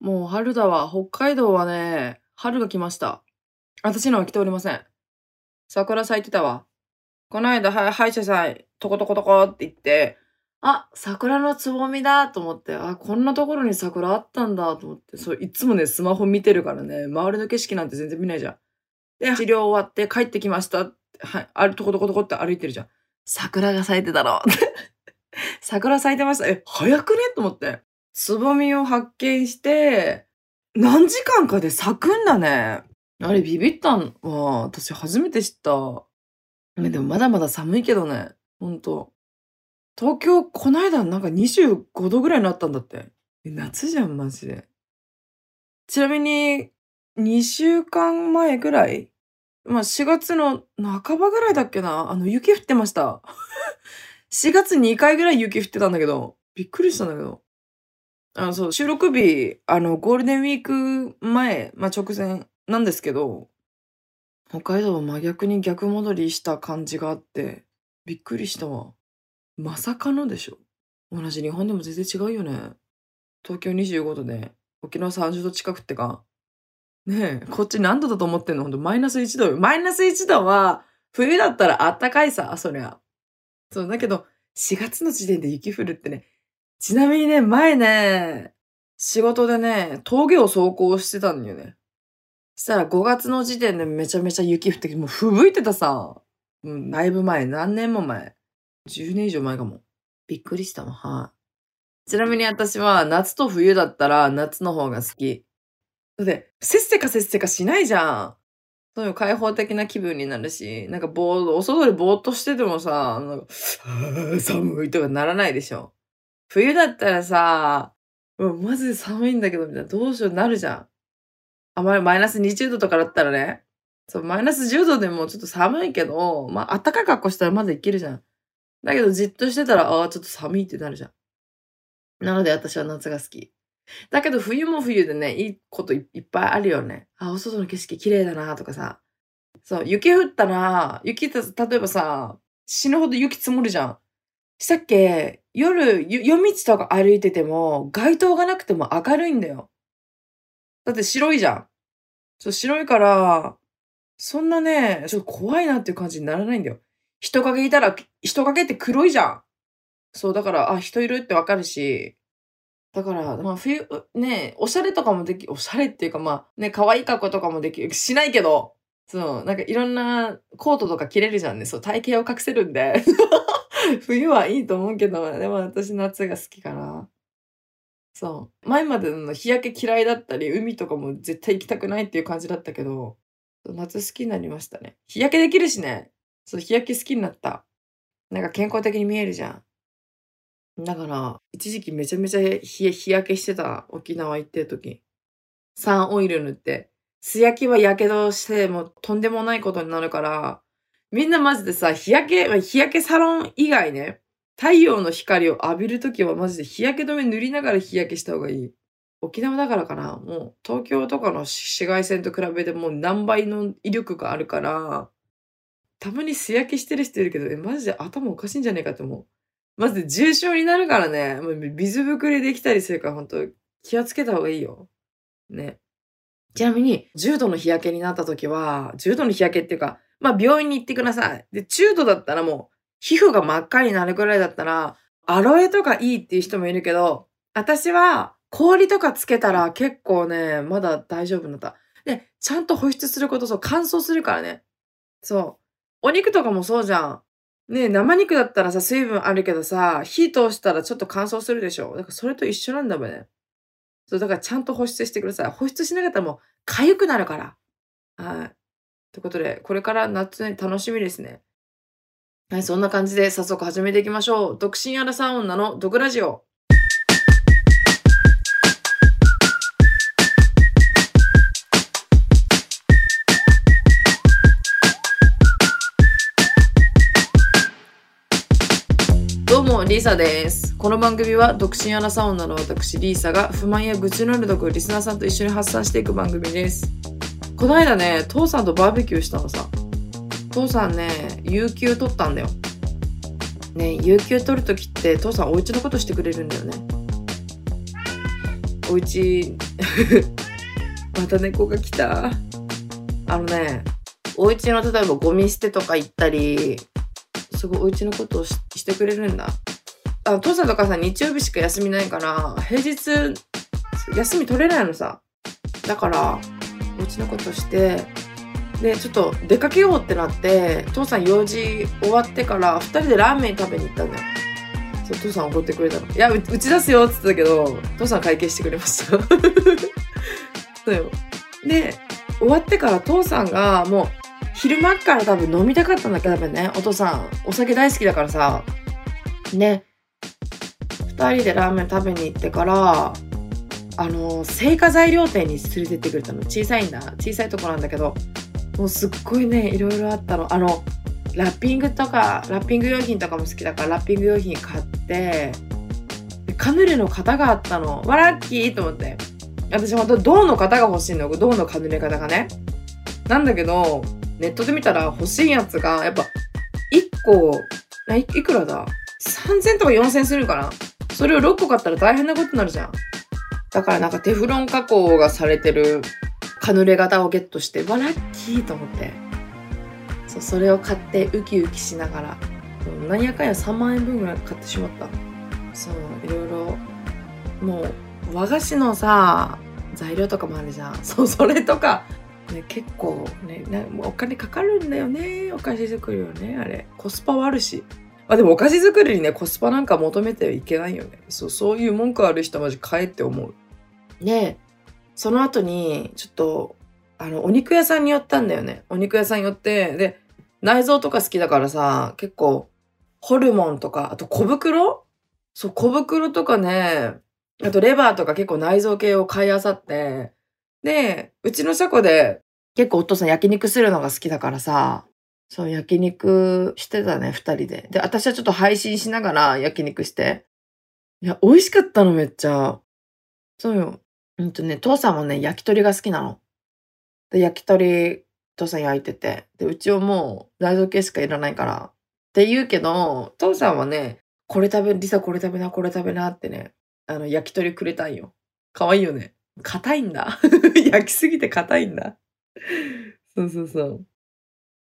もう春だわ。北海道はね、春が来ました。私のは来ておりません。桜咲いてたわ。この間、は歯医者さん、トコトコトコって言って、あ、桜のつぼみだと思って、あ、こんなところに桜あったんだと思って、そう、いつもね、スマホ見てるからね、周りの景色なんて全然見ないじゃん。で、治療終わって帰ってきましたって、はい、あるトコトコトコって歩いてるじゃん。桜が咲いてたの。桜咲いてました。え、早くね？と思って。つぼみを発見して、何時間かで咲くんだね。あれビビったんは、私初めて知った。でもまだまだ寒いけどね。ほんと。東京、こないだなんか25度ぐらいになったんだって。夏じゃん、マジで。ちなみに、2週間前ぐらいまあ4月の半ばぐらいだっけなあの、雪降ってました。4月2回ぐらい雪降ってたんだけど、びっくりしたんだけど。あの、そう、収録日、あの、ゴールデンウィーク前、まあ、直前なんですけど、北海道は真逆に逆戻りした感じがあって、びっくりしたわ。まさかのでしょ。同じ日本でも全然違うよね。東京25度で、沖縄30度近くってか。ねえ、こっち何度だと思ってんの？ほんと、マイナス1度よ。マイナス1度は、冬だったらあったかいさ、そりゃ。そう、だけど、4月の時点で雪降るってね。ちなみにね、前ね、仕事でね、峠を走行してたんだよね。そしたら5月の時点でめちゃめちゃ雪降ってきて、もう吹雪いてたさ。うん、だいぶ前、何年も前。10年以上前かも。びっくりしたわ、はい。ちなみに私は夏と冬だったら夏の方が好き。だって、せっせかせっせかしないじゃん。そういう開放的な気分になるし、なんかぼー、お外でぼーっとしててもさ、なんか、寒いとかならないでしょ。冬だったらさ、うマジで寒いんだけど、みたいな、どうしようなるじゃん。あ、まりマイナス20度とかだったらね。そう、マイナス10度でもちょっと寒いけど、まあ、暖かい格好したらまだいけるじゃん。だけど、じっとしてたら、ああ、ちょっと寒いってなるじゃん。なので私は夏が好き。だけど冬も冬でね、いいこといっぱいあるよね。あ、お外の景色綺麗だなとかさ。そう、雪降ったら、雪た、例えばさ、死ぬほど雪積もるじゃん。したっけ夜、夜道とか歩いてても、街灯がなくても明るいんだよ。だって白いじゃん。そう、白いから、そんなね、ちょっと怖いなっていう感じにならないんだよ。人影いたら、人影って黒いじゃん。そう、だから、あ、人いるってわかるし、だから、まあ、冬、ね、おしゃれとかもでき、おしゃれっていうか、まあ、ね、可愛い格好とかもでき、しないけど、そう、なんかいろんなコートとか着れるじゃんね。そう、体型を隠せるんで。冬はいいと思うけど、でも私夏が好きかな。そう。前までの日焼け嫌いだったり、海とかも絶対行きたくないっていう感じだったけど、夏好きになりましたね。日焼けできるしね。そう、日焼け好きになった。なんか健康的に見えるじゃん。だから、一時期めちゃめちゃ日焼けしてた。沖縄行ってる時。サンオイル塗って。素焼きは火傷して、もとんでもないことになるから、みんなマジでさ、日焼け、日焼けサロン以外ね、太陽の光を浴びるときはマジで日焼け止め塗りながら日焼けした方がいい。沖縄だからかな。もう東京とかの紫外線と比べてもう何倍の威力があるから、たまに素焼けしてる人いるけど、え、マジで頭おかしいんじゃねえかって思う。マジで重症になるからね、水ぶくれできたりするから本当気をつけた方がいいよ。ね。ちなみに、重度の日焼けになった時は、重度の日焼けっていうか、まあ病院に行ってください。で、中度だったらもう、皮膚が真っ赤になるくらいだったら、アロエとかいいっていう人もいるけど、私は氷とかつけたら結構ね、まだ大丈夫になった。で、ちゃんと保湿すること、そう、乾燥するからね。そう。お肉とかもそうじゃん。ね生肉だったらさ、水分あるけどさ、火通したらちょっと乾燥するでしょ。だからそれと一緒なんだもんね。そう、だからちゃんと保湿してください。保湿しなかったらもう、痒くなるから。はい。ということで、これから夏に楽しみですね。はい、そんな感じで早速始めていきましょう。独身アラサー女の毒ラジオ。どうも、リーサです。この番組は独身アラサー女の私、リーサが不満や愚痴のある毒をリスナーさんと一緒に発散していく番組です。この間ね、父さんとバーベキューしたのさ。父さんね、有給取ったんだよ。ね、有給取るときって父さんお家のことしてくれるんだよね。お家 また猫が来た。あのね、お家の例えばゴミ捨てとか行ったり、すごいお家のことをしてくれるんだ。あ父さんと母さ日曜日しか休みないから、平日休み取れないのさ。だから、お家のことして、で、ちょっと出かけようってなって、父さん用事終わってから、二人でラーメン食べに行ったんだよ。そう、父さん怒ってくれたの。いや、打ち出すよって言ったけど、父さん会計してくれました。そうよ。で、終わってから父さんがもう、昼間から多分飲みたかったんだけど、多分ね、お父さん、お酒大好きだからさ、ね、二人でラーメン食べに行ってから、あの、製菓材料店に連れてってくれたの。小さいんだ。小さいとこなんだけど、もうすっごいね、いろいろあったの。あの、ラッピングとか、ラッピング用品とかも好きだから、ラッピング用品買って、カヌレの型があったの。わ、ラッキーと思って。私ほんと銅の型が欲しいの。銅のカヌレ型がね。なんだけど、ネットで見たら欲しいやつが、やっぱ、1個、いくらだ ?3000 とか4000するかな？それを6個買ったら大変なことになるじゃん。だからなんかテフロン加工がされてるカヌレ型をゲットして、わ、ラッキーと思って。そう、それを買ってウキウキしながら、そうなんやかんや3万円分ぐらい買ってしまった。そう、いろいろ、もう、和菓子のさ、材料とかもあるじゃん。そう、それとか、ね、結構ねお金かかるんだよねお菓子作りはねあれコスパはあるしあでもお菓子作りにねコスパなんか求めてはいけないよね。そうそういう文句ある人マジ買えって思う。でその後にちょっとあのお肉屋さんに寄ったんだよね。お肉屋さん寄ってで内臓とか好きだからさ結構ホルモンとかあと小袋？そう小袋とかねあとレバーとか結構内臓系を買いあさってで、うちの車庫で結構お父さん焼肉するのが好きだからさ、そう焼肉してたね、二人で。で、私はちょっと配信しながら焼肉して。いや、美味しかったのめっちゃ。そうよ。うんとね、父さんもね、焼き鳥が好きなの。で、焼き鳥、父さん焼いてて。で、うちはもう内臓系しかいらないから。って言うけど、父さんはね、これ食べ、リサこれ食べな、これ食べなってね、あの、焼き鳥くれたんよ。かわいいよね。硬いんだ。焼きすぎて硬いんだ。そうそうそう。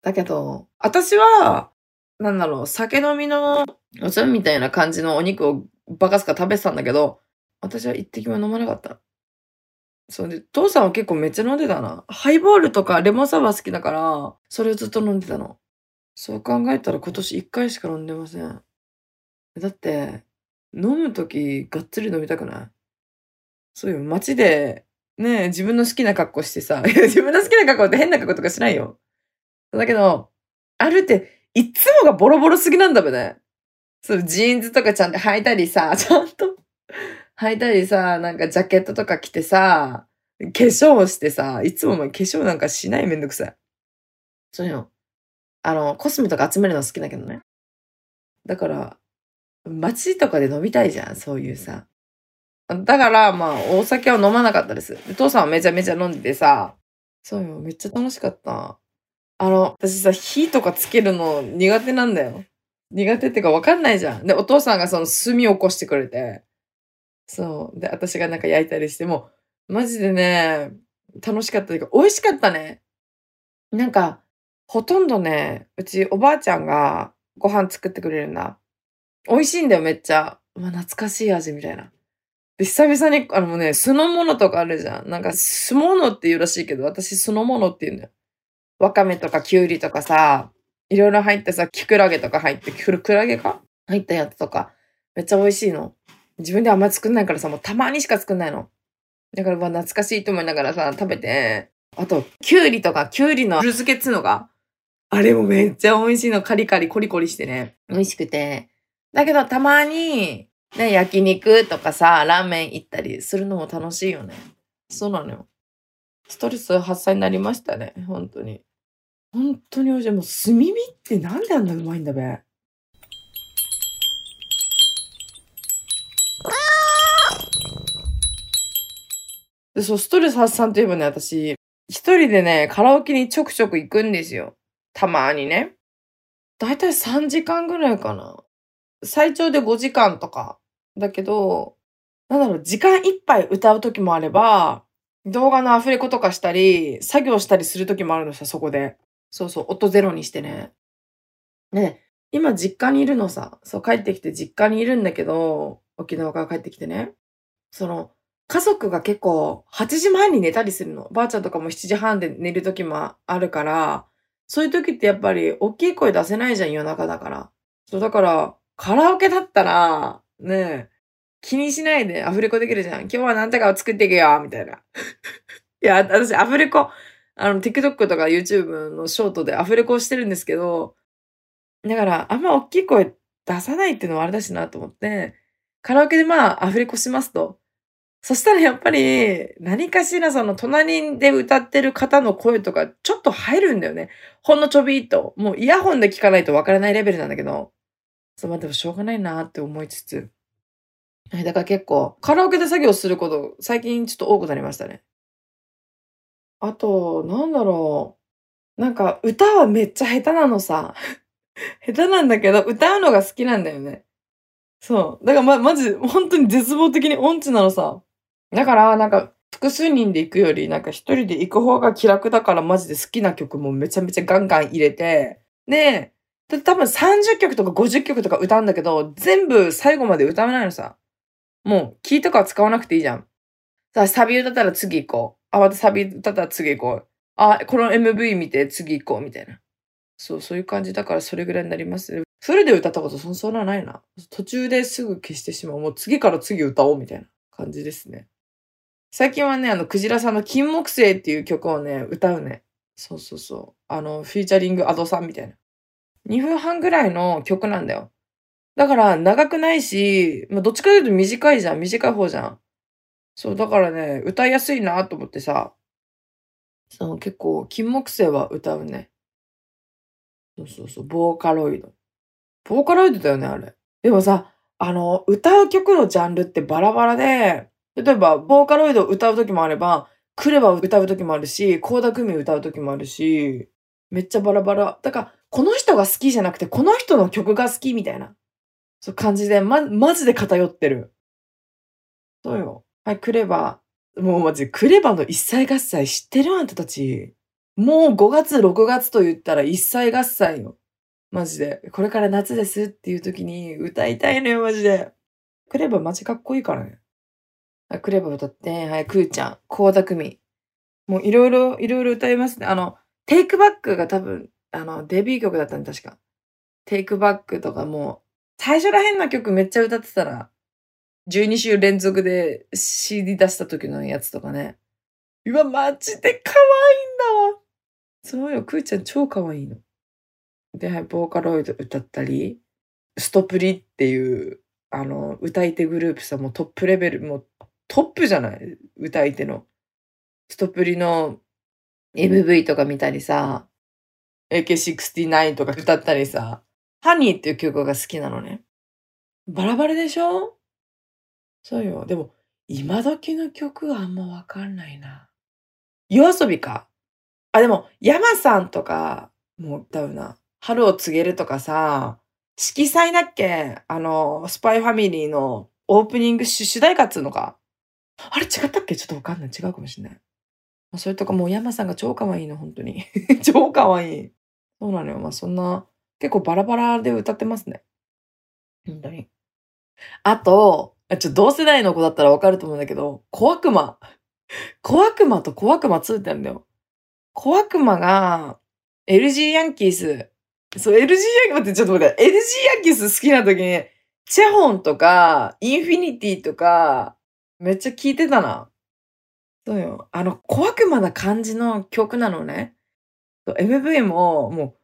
だけど、私は、なんだろう、酒飲みのおつみたいな感じのお肉をバカすか食べてたんだけど、私は一滴も飲まなかった。そうで、父さんは結構めっちゃ飲んでたな。ハイボールとかレモンサワー好きだから、それをずっと飲んでたの。そう考えたら今年一回しか飲んでません。だって、飲むときがっつり飲みたくない？そうよ、街で、ね自分の好きな格好してさ、自分の好きな格好って変な格好とかしないよ。だけど、あるって、いつもがボロボロすぎなんだべね。そう、ジーンズとかちゃんと履いたりさ、ちゃんと履いたりさ、なんかジャケットとか着てさ、化粧してさ、いつもお前化粧なんかしないめんどくさい。そういうの。あの、コスメとか集めるの好きだけどね。だから、街とかで飲みたいじゃん、そういうさ。だから、まあ、お酒は飲まなかったです。で父さんはめちゃめちゃ飲んでてさ、そうよ、めっちゃ楽しかった。あの、私さ、火とかつけるの苦手なんだよ。苦手ってか分かんないじゃん。で、お父さんがその炭を起こしてくれて、そう。で、私がなんか焼いたりして、も、マジでね、楽しかったというか、美味しかったね。なんか、ほとんどね、うちおばあちゃんがご飯作ってくれるんだ。美味しいんだよ、めっちゃ。うわ、懐かしい味みたいな。で、久々に、あのね、酢の物とかあるじゃん。なんか、酢物って言うらしいけど、私酢の物って言うんだよ。わかめとかきゅうりとかさ、いろいろ入ってさ、キクラゲとか入って、キクラゲか？入ったやつとか、めっちゃ美味しいの。自分であんまり作んないからさ、もうたまにしか作んないの。だから、まあ、懐かしいと思いながらさ、食べて、あと、きゅうりとか、きゅうりの古漬けっつうのが、あれもめっちゃ美味しいの。カリカリ、コリコリしてね。美味しくて。だけど、たまに、ね、焼肉とかさ、ラーメン行ったりするのも楽しいよね。そうなのよ。ストレス発散になりましたね。本当に。本当に美味しい。もう炭火ってなんであんなうまいんだべ。で、そう、ストレス発散といえばね、私、一人でね、カラオケにちょくちょく行くんですよ。たまにね。だいたい3時間ぐらいかな。最長で5時間とか。だけど、なんだろう、時間いっぱい歌う時もあれば、動画のアフレコとかしたり、作業したりする時もあるのさ、そこで。そうそう、音ゼロにしてね。ね、今実家にいるのさ。そう、帰ってきて実家にいるんだけど、沖縄から帰ってきてね。その、家族が結構8時前に寝たりするの。ばあちゃんとかも7時半で寝る時もあるから、そういう時ってやっぱり大きい声出せないじゃん、夜中だから。そう、だから、カラオケだったら、ね気にしないでアフレコできるじゃん。今日は何とかを作っていくよ、みたいな。いや、私アフレコ、あの、TikTok とか YouTube のショートでアフレコしてるんですけど、だから、あんま大きい声出さないっていうのもあれだしなと思って、カラオケでまあ、アフレコしますと。そしたらやっぱり、何かしらその隣で歌ってる方の声とかちょっと入るんだよね。ほんのちょびっと。もうイヤホンで聞かないとわからないレベルなんだけど。そう、まあでもしょうがないなって思いつつ。だから結構、カラオケで作業すること、最近ちょっと多くなりましたね。あと、なんだろう。なんか、歌はめっちゃ下手なのさ。下手なんだけど、歌うのが好きなんだよね。そう。だからま、まじ、本当に絶望的に音痴なのさ。だから、なんか、複数人で行くより、なんか一人で行く方が気楽だからマジで好きな曲もめちゃめちゃガンガン入れて、で、多分30曲とか50曲とか歌うんだけど、全部最後まで歌わないのさ。もう、キーとか使わなくていいじゃん。さあ、サビ歌ったら次行こうあ、またサビ歌ったら次行こう。あ、この MV 見て次行こう、みたいな。そう、そういう感じだからそれぐらいになりますね。フルで歌ったことそそんなないな。途中ですぐ消してしまう。もう次から次歌おう、みたいな感じですね。最近はね、あの、クジラさんの金木星っていう曲をね、歌うね。そうそうそう。あの、フィーチャリングアドさんみたいな。2分半ぐらいの曲なんだよ。だから長くないし、まあ、どっちかというと短いじゃん。短い方じゃん。そう、だからね、歌いやすいなと思ってさ。そう、結構、金木犀は歌うね。そうそうそう、ボーカロイド。ボーカロイドだよね、あれ。でもさ、あの、歌う曲のジャンルってバラバラで、例えば、ボーカロイド歌う時もあれば、クレバ歌う時もあるし、コーダクミ歌う時もあるし、めっちゃバラバラ。だから、この人が好きじゃなくて、この人の曲が好きみたいな。そう感じで、ま、マジで偏ってる。そうよ。はい、クレバー。もうマジ、クレバの一歳合祭知ってるあんたたち。もう5月、6月と言ったら一歳合祭よ。マジで。これから夏ですっていう時に歌いたいのよ、マジで。クレバマジかっこいいからね。はい、クレバ歌って、はい、クーちゃん、コーダクミ。もういろいろ、いろいろ歌いますね。あの、テイクバックが多分、あの、デビュー曲だったん確か。テイクバックとかも、最初ら辺の曲めっちゃ歌ってたら、12週連続で CD 出した時のやつとかね。うわ、マジで可愛いんだわ。そうよ、くーちゃん超可愛いの。で、ボーカロイド歌ったり、ストプリっていう、あの、歌い手グループさ、もうトップレベル、もうトップじゃない歌い手の。ストプリの MV とか見たりさ、AK69 とか歌ったりさ、ハニーっていう曲が好きなのね。バラバラでしょ？そうよ。でも、今時の曲はあんまわかんないな。夜遊びか？あ、でも、山さんとか、もう歌うな。春を告げるとかさ、色彩だっけ？あの、スパイファミリーのオープニング主題歌っつうのか？あれ違ったっけ？ちょっとわかんない。違うかもしんない。それとかもう山さんが超可愛いの、本当に。超可愛い。そうなのよ。まあそんな結構バラバラで歌ってますね。本当に。あと、ちょっと同世代の子だったらわかると思うんだけど、小悪魔。小悪魔と小悪魔2ってるんだよ。小悪魔が、LG ヤンキース。そう、LG ヤンキースってちょっと待って、LG ヤンキース好きな時に、チェホンとか、インフィニティとか、めっちゃ聴いてたな。そうよ。あの、小悪魔な感じの曲なのね。MV も、もう、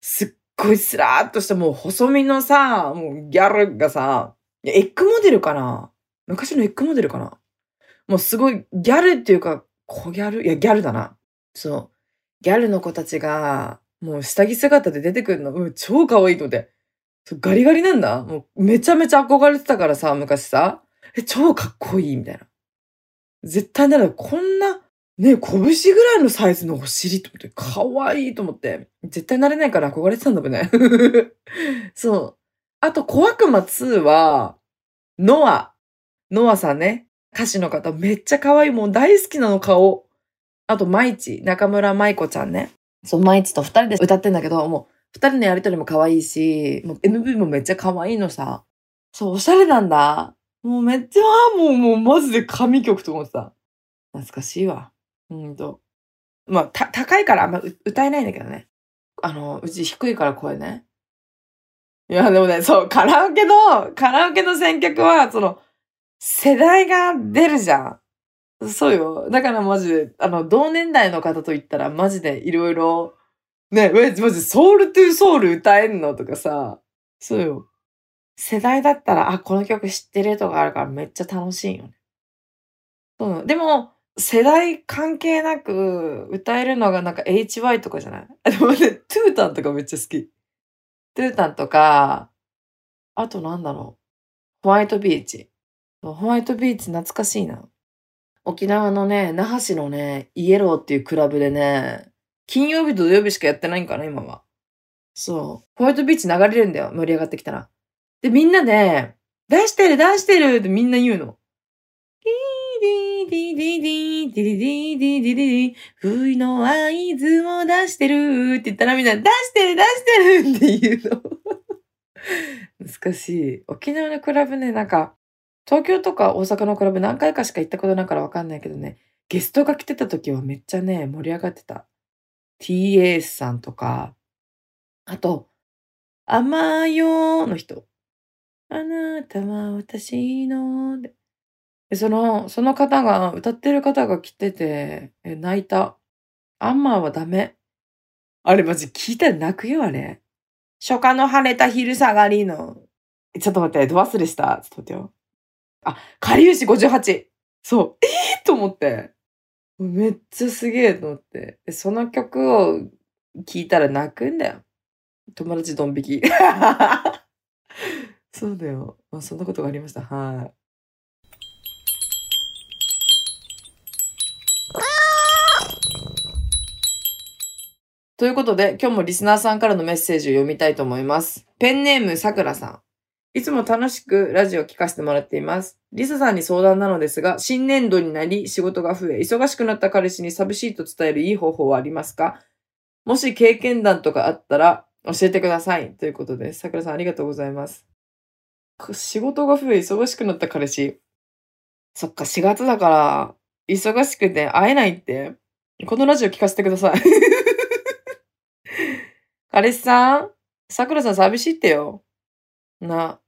すっごいスラーっとしたもう細身のさ、もうギャルがさ、いやエッグモデルかな？昔のエッグモデルかな？もうすごいギャルっていうか、小ギャル？いや、ギャルだな。そう。ギャルの子たちが、もう下着姿で出てくるの、うん、超可愛いので。ガリガリなんだ。もうめちゃめちゃ憧れてたからさ、昔さ。え、超かっこいいみたいな。絶対なら、こんなね拳ぐらいのサイズのお尻と思って、可愛いと思って。絶対なれないから憧れてたんだもんね。そう。あと、小悪魔2は、ノア。ノアさんね。歌手の方、めっちゃ可愛い。もう大好きなの、顔。あと、マイチ、中村舞子ちゃんね。そう、マイチと二人で歌ってんだけど、もう、二人のやりとりも可愛いし、もう MV もめっちゃ可愛いのさ。そう、おしゃれなんだ。もうめっちゃ、もう、もう、マジで神曲と思ってた。懐かしいわ。うんと。まあ、た、高いからあんま歌えないんだけどね。あの、うち低いから声ね。いや、でもね、そう、カラオケの、カラオケの選曲は、その、世代が出るじゃん。そうよ。だからマジで、あの、同年代の方と言ったら、マジでいろいろ、ね、マジソウルトゥーソウル歌えんのとかさ、そうよ。世代だったら、あ、この曲知ってるとかあるからめっちゃ楽しいよね。そう。でも、世代関係なく歌えるのがなんか HY とかじゃない？あ でもね、トゥータンとかめっちゃ好き。トゥータンとか、あとなんだろう。ホワイトビーチ。ホワイトビーチ懐かしいな。沖縄のね、那覇市のね、イエローっていうクラブでね、金曜日と土曜日しかやってないんかな、今は。そう。ホワイトビーチ流れるんだよ、盛り上がってきたら。で、みんなで、出してる出してるってみんな言うの。ディディディディディディディディディディ冬の合図を出してるって言ったらみんな出してる出してるって言うの。難しい。沖縄のクラブね、なんか、東京とか大阪のクラブ何回かしか行ったことないからわかんないけどね、ゲストが来てた時はめっちゃね、盛り上がってた。T.A. さんとか、あと、甘よの人。あなたは私の、でその、その方が、歌ってる方が来てて、え、泣いた。アンマーはダメ。あれマジ聞いたら泣くよ、あれ。初夏の晴れた昼下がりの。ちょっと待って、ど忘れした？ちょっと待ってよ。あ、かりゆし58。そう。ええー、と思って。めっちゃすげえと思って。その曲を聴いたら泣くんだよ。友達ドン引き。そうだよ。まあ、そんなことがありました。はい。ということで、今日もリスナーさんからのメッセージを読みたいと思います。ペンネームさくらさん。いつも楽しくラジオを聞かせてもらっています。リサさんに相談なのですが、新年度になり仕事が増え、忙しくなった彼氏に寂しいと伝えるいい方法はありますか？もし経験談とかあったら教えてください。ということで、さくらさんありがとうございます。仕事が増え、忙しくなった彼氏。そっか、4月だから、忙しくて会えないって。このラジオ聞かせてください。彼氏さんさくらさん寂しいってよ。な。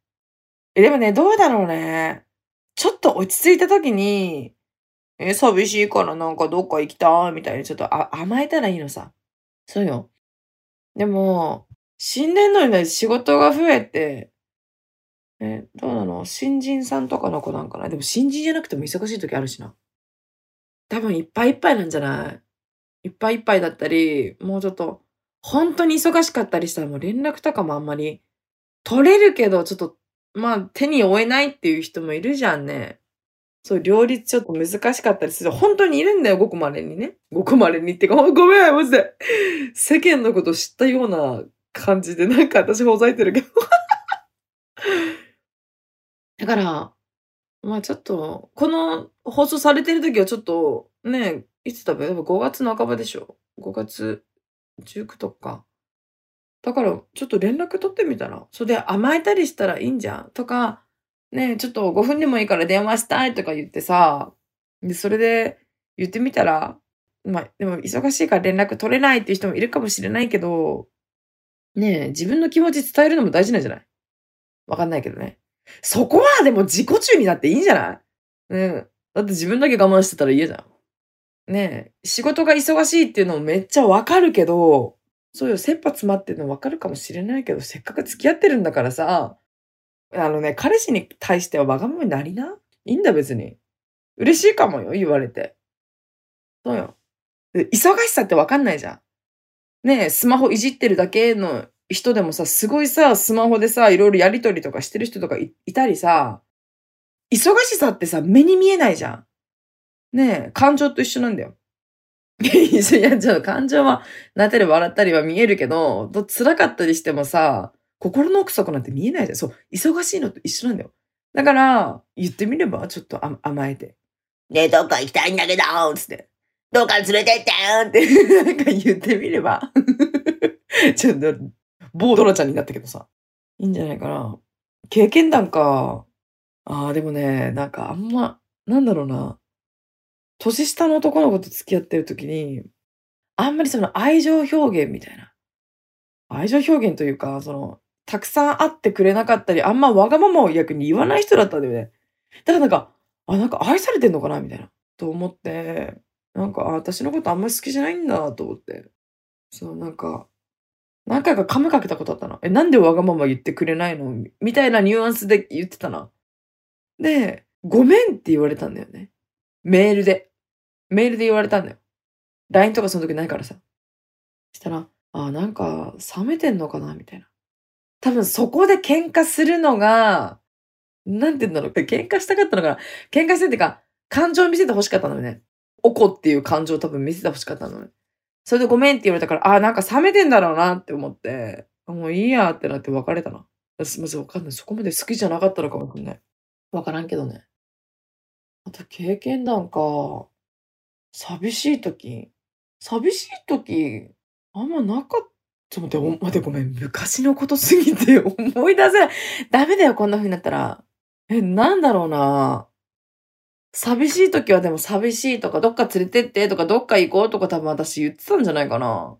え、でもね、どうだろうね。ちょっと落ち着いた時に、え、寂しいからなんかどっか行きたいみたいにちょっとあ甘えたらいいのさ。そうよ。でも、新年度にね、仕事が増えて、え、どうなの？新人さんとかの子なんかな？でも新人じゃなくても忙しい時あるしな。多分いっぱいいっぱいなんじゃない？いっぱいいっぱいだったり、もうちょっと、本当に忙しかったりしたらもう連絡とかもあんまり取れるけど、ちょっと、まあ、手に負えないっていう人もいるじゃんね。そう、両立ちょっと難しかったりする。本当にいるんだよ、ごくまれにね。ごくまれにってか、ごめん、マジで。世間のこと知ったような感じで、なんか私ほざいてるけど。だから、まあちょっと、この放送されてる時はちょっと、ね、いつだべ、5月半ばでしょ。5月19とか。だから、ちょっと連絡取ってみたら、それで甘えたりしたらいいんじゃん？とか、ねえちょっと5分でもいいから電話したいとか言ってさ、で、それで言ってみたら、まあ、でも忙しいから連絡取れないっていう人もいるかもしれないけど、ねえ、自分の気持ち伝えるのも大事なんじゃない？わかんないけどね。そこはでも自己中になっていいんじゃない？うん。だって自分だけ我慢してたら嫌じゃん。ねえ、仕事が忙しいっていうのもめっちゃわかるけど、そうよ、切羽詰まってるのわかるかもしれないけど、せっかく付き合ってるんだからさ、あのね、彼氏に対してはわがままになりな？いいんだ別に。嬉しいかもよ、言われて。そうよ。忙しさってわかんないじゃん。ねえ、スマホいじってるだけの人でもさ、すごいさ、スマホでさ、いろいろやりとりとかしてる人とかいたりさ、忙しさってさ、目に見えないじゃん。ねえ、感情と一緒なんだよ。いや、ちょっと感情は、泣いたり笑ったりは見えるけど、辛かったりしてもさ、心の奥底なんて見えないじゃん。そう、忙しいのと一緒なんだよ。だから、言ってみれば、ちょっと甘えて。ねえ、どっか行きたいんだけどつって。どっか連れてってって、なんか言ってみれば。ちょっと、某ドラちゃんになったけどさ。いいんじゃないかな。経験談か。ああ、でもね、なんかあんま、なんだろうな。年下の男の子と付き合ってる時に、あんまりその愛情表現みたいな。愛情表現というか、その、たくさん会ってくれなかったり、あんまわがままを逆に言わない人だったんだよね。だからなんか、あ、なんか愛されてんのかなみたいな。と思って、なんか、あ、私のことあんまり好きじゃないんだと思って。そう、なんか、何回かカムかけたことあったな。え、なんでわがまま言ってくれないの？みたいなニュアンスで言ってたな。で、ごめんって言われたんだよね。メールで。メールで言われたんだよ。LINE とかその時ないからさ。したら、あ、なんか、冷めてんのかなみたいな。多分そこで喧嘩するのが、なんて言うんだろう。喧嘩したかったのかな喧嘩してってか、感情を見せて欲しかったのよね。怒っていう感情を多分見せて欲しかったのね。それでごめんって言われたから、あ、なんか冷めてんだろうなって思って、もういいやってなって別れたな。すみません、わかんない。そこまで好きじゃなかったのかもしれない。わからんけどね。あと経験談か。寂しい時？寂しい時、あんまなかった。ちょっと待って、お待ってごめん。昔のことすぎて 思い出せない。ダメだよ、こんな風になったら。え、なんだろうな。寂しい時はでも寂しいとか、どっか連れてってとか、どっか行こうとか多分私言ってたんじゃないかな。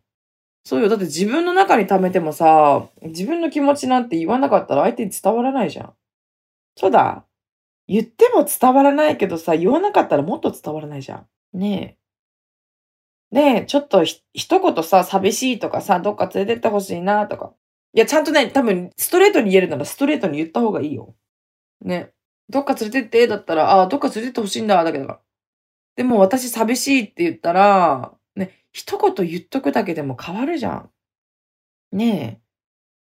そうよ。だって自分の中に溜めてもさ、自分の気持ちなんて言わなかったら相手に伝わらないじゃん。そうだ。言っても伝わらないけどさ、言わなかったらもっと伝わらないじゃん。ねえ。で、ちょっとひ一言さ、寂しいとかさ、どっか連れてってほしいなとか。いや、ちゃんとね、多分、ストレートに言えるならストレートに言った方がいいよ。ね。どっか連れてって、だったら、ああ、どっか連れてってほしいんだ、だけど。でも私寂しいって言ったら、ね、一言言っとくだけでも変わるじゃん。ね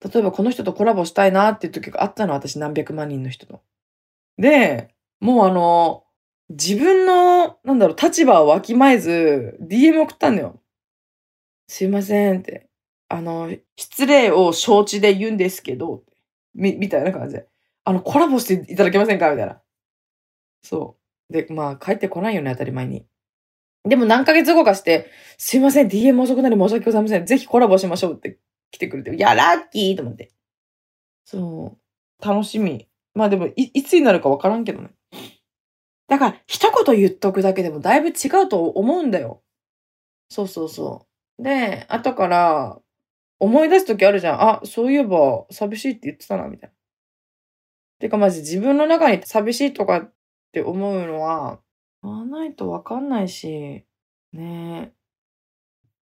え。例えばこの人とコラボしたいなっていう時があったの、私何百万人の人と。で、もうあの、自分の、なんだろう、立場をわきまえず、DM 送ったんだよ。すいませんって。あの、失礼を承知で言うんですけど、み、みたいな感じで。あの、コラボしていただけませんか？みたいな。そう。で、まあ、帰ってこないよね、当たり前に。でも何ヶ月後かして、すいません、DM 遅くなり申し訳ございません。ぜひコラボしましょうって来てくれて、いや、ラッキーと思って。そう。楽しみ。まあでも、い、いつになるかわからんけどね。だから、一言言っとくだけでもだいぶ違うと思うんだよ。そうそうそう。で、後から、思い出すときあるじゃん。あ、そういえば、寂しいって言ってたな、みたいな。てか、マジ自分の中に寂しいとかって思うのは、言わないとわかんないし、ねえ。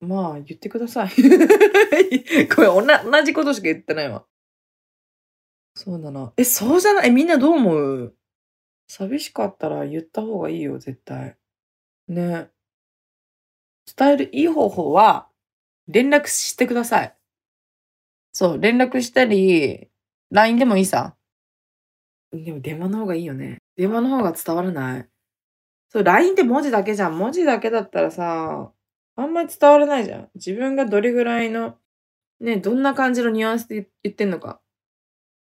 まあ、言ってください。これ、同じことしか言ってないわ。そうだな。え、そうじゃない？え、みんなどう思う？寂しかったら言った方がいいよ、絶対。ね。伝えるいい方法は、連絡してください。そう、連絡したり、LINE でもいいさ。でも電話の方がいいよね。電話の方が伝わらない。そう、LINE って文字だけじゃん。文字だけだったらさ、あんまり伝わらないじゃん。自分がどれぐらいの、ね、どんな感じのニュアンスで言ってんのか。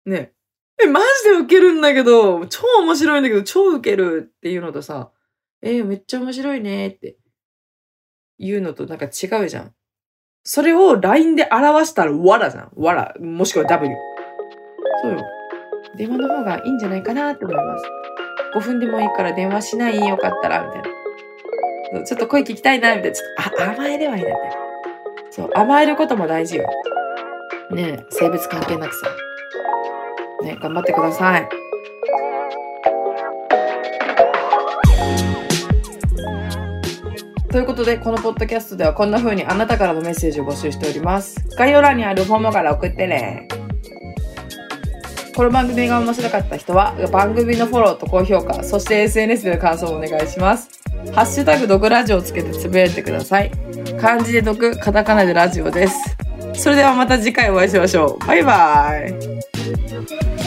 ね。え、マジでウケるんだけど、超面白いんだけど、超ウケるっていうのとさ、えーめっちゃ面白いねっていうのとなんか違うじゃん。それを LINE で表したらわらじゃん。わら。もしくは W。そうよ。電話の方がいいんじゃないかなって思います。5分でもいいから電話しないよかったら、みたいな。ちょっと声聞きたいな、みたいな。ちょっとあ甘えればいいんだって。そう、甘えることも大事よ。ねえ、性別関係なくさ。ね、頑張ってください。ということで、このポッドキャストではこんな風にあなたからのメッセージを募集しております。概要欄にあるフォームから送ってね。この番組が面白かった人は、番組のフォローと高評価、そして SNS での感想もお願いします。ハッシュタグ毒ラジオをつけてつぶやいてください。漢字で毒、カタカナでラジオです。それではまた次回お会いしましょう。バイバイ。Thank you.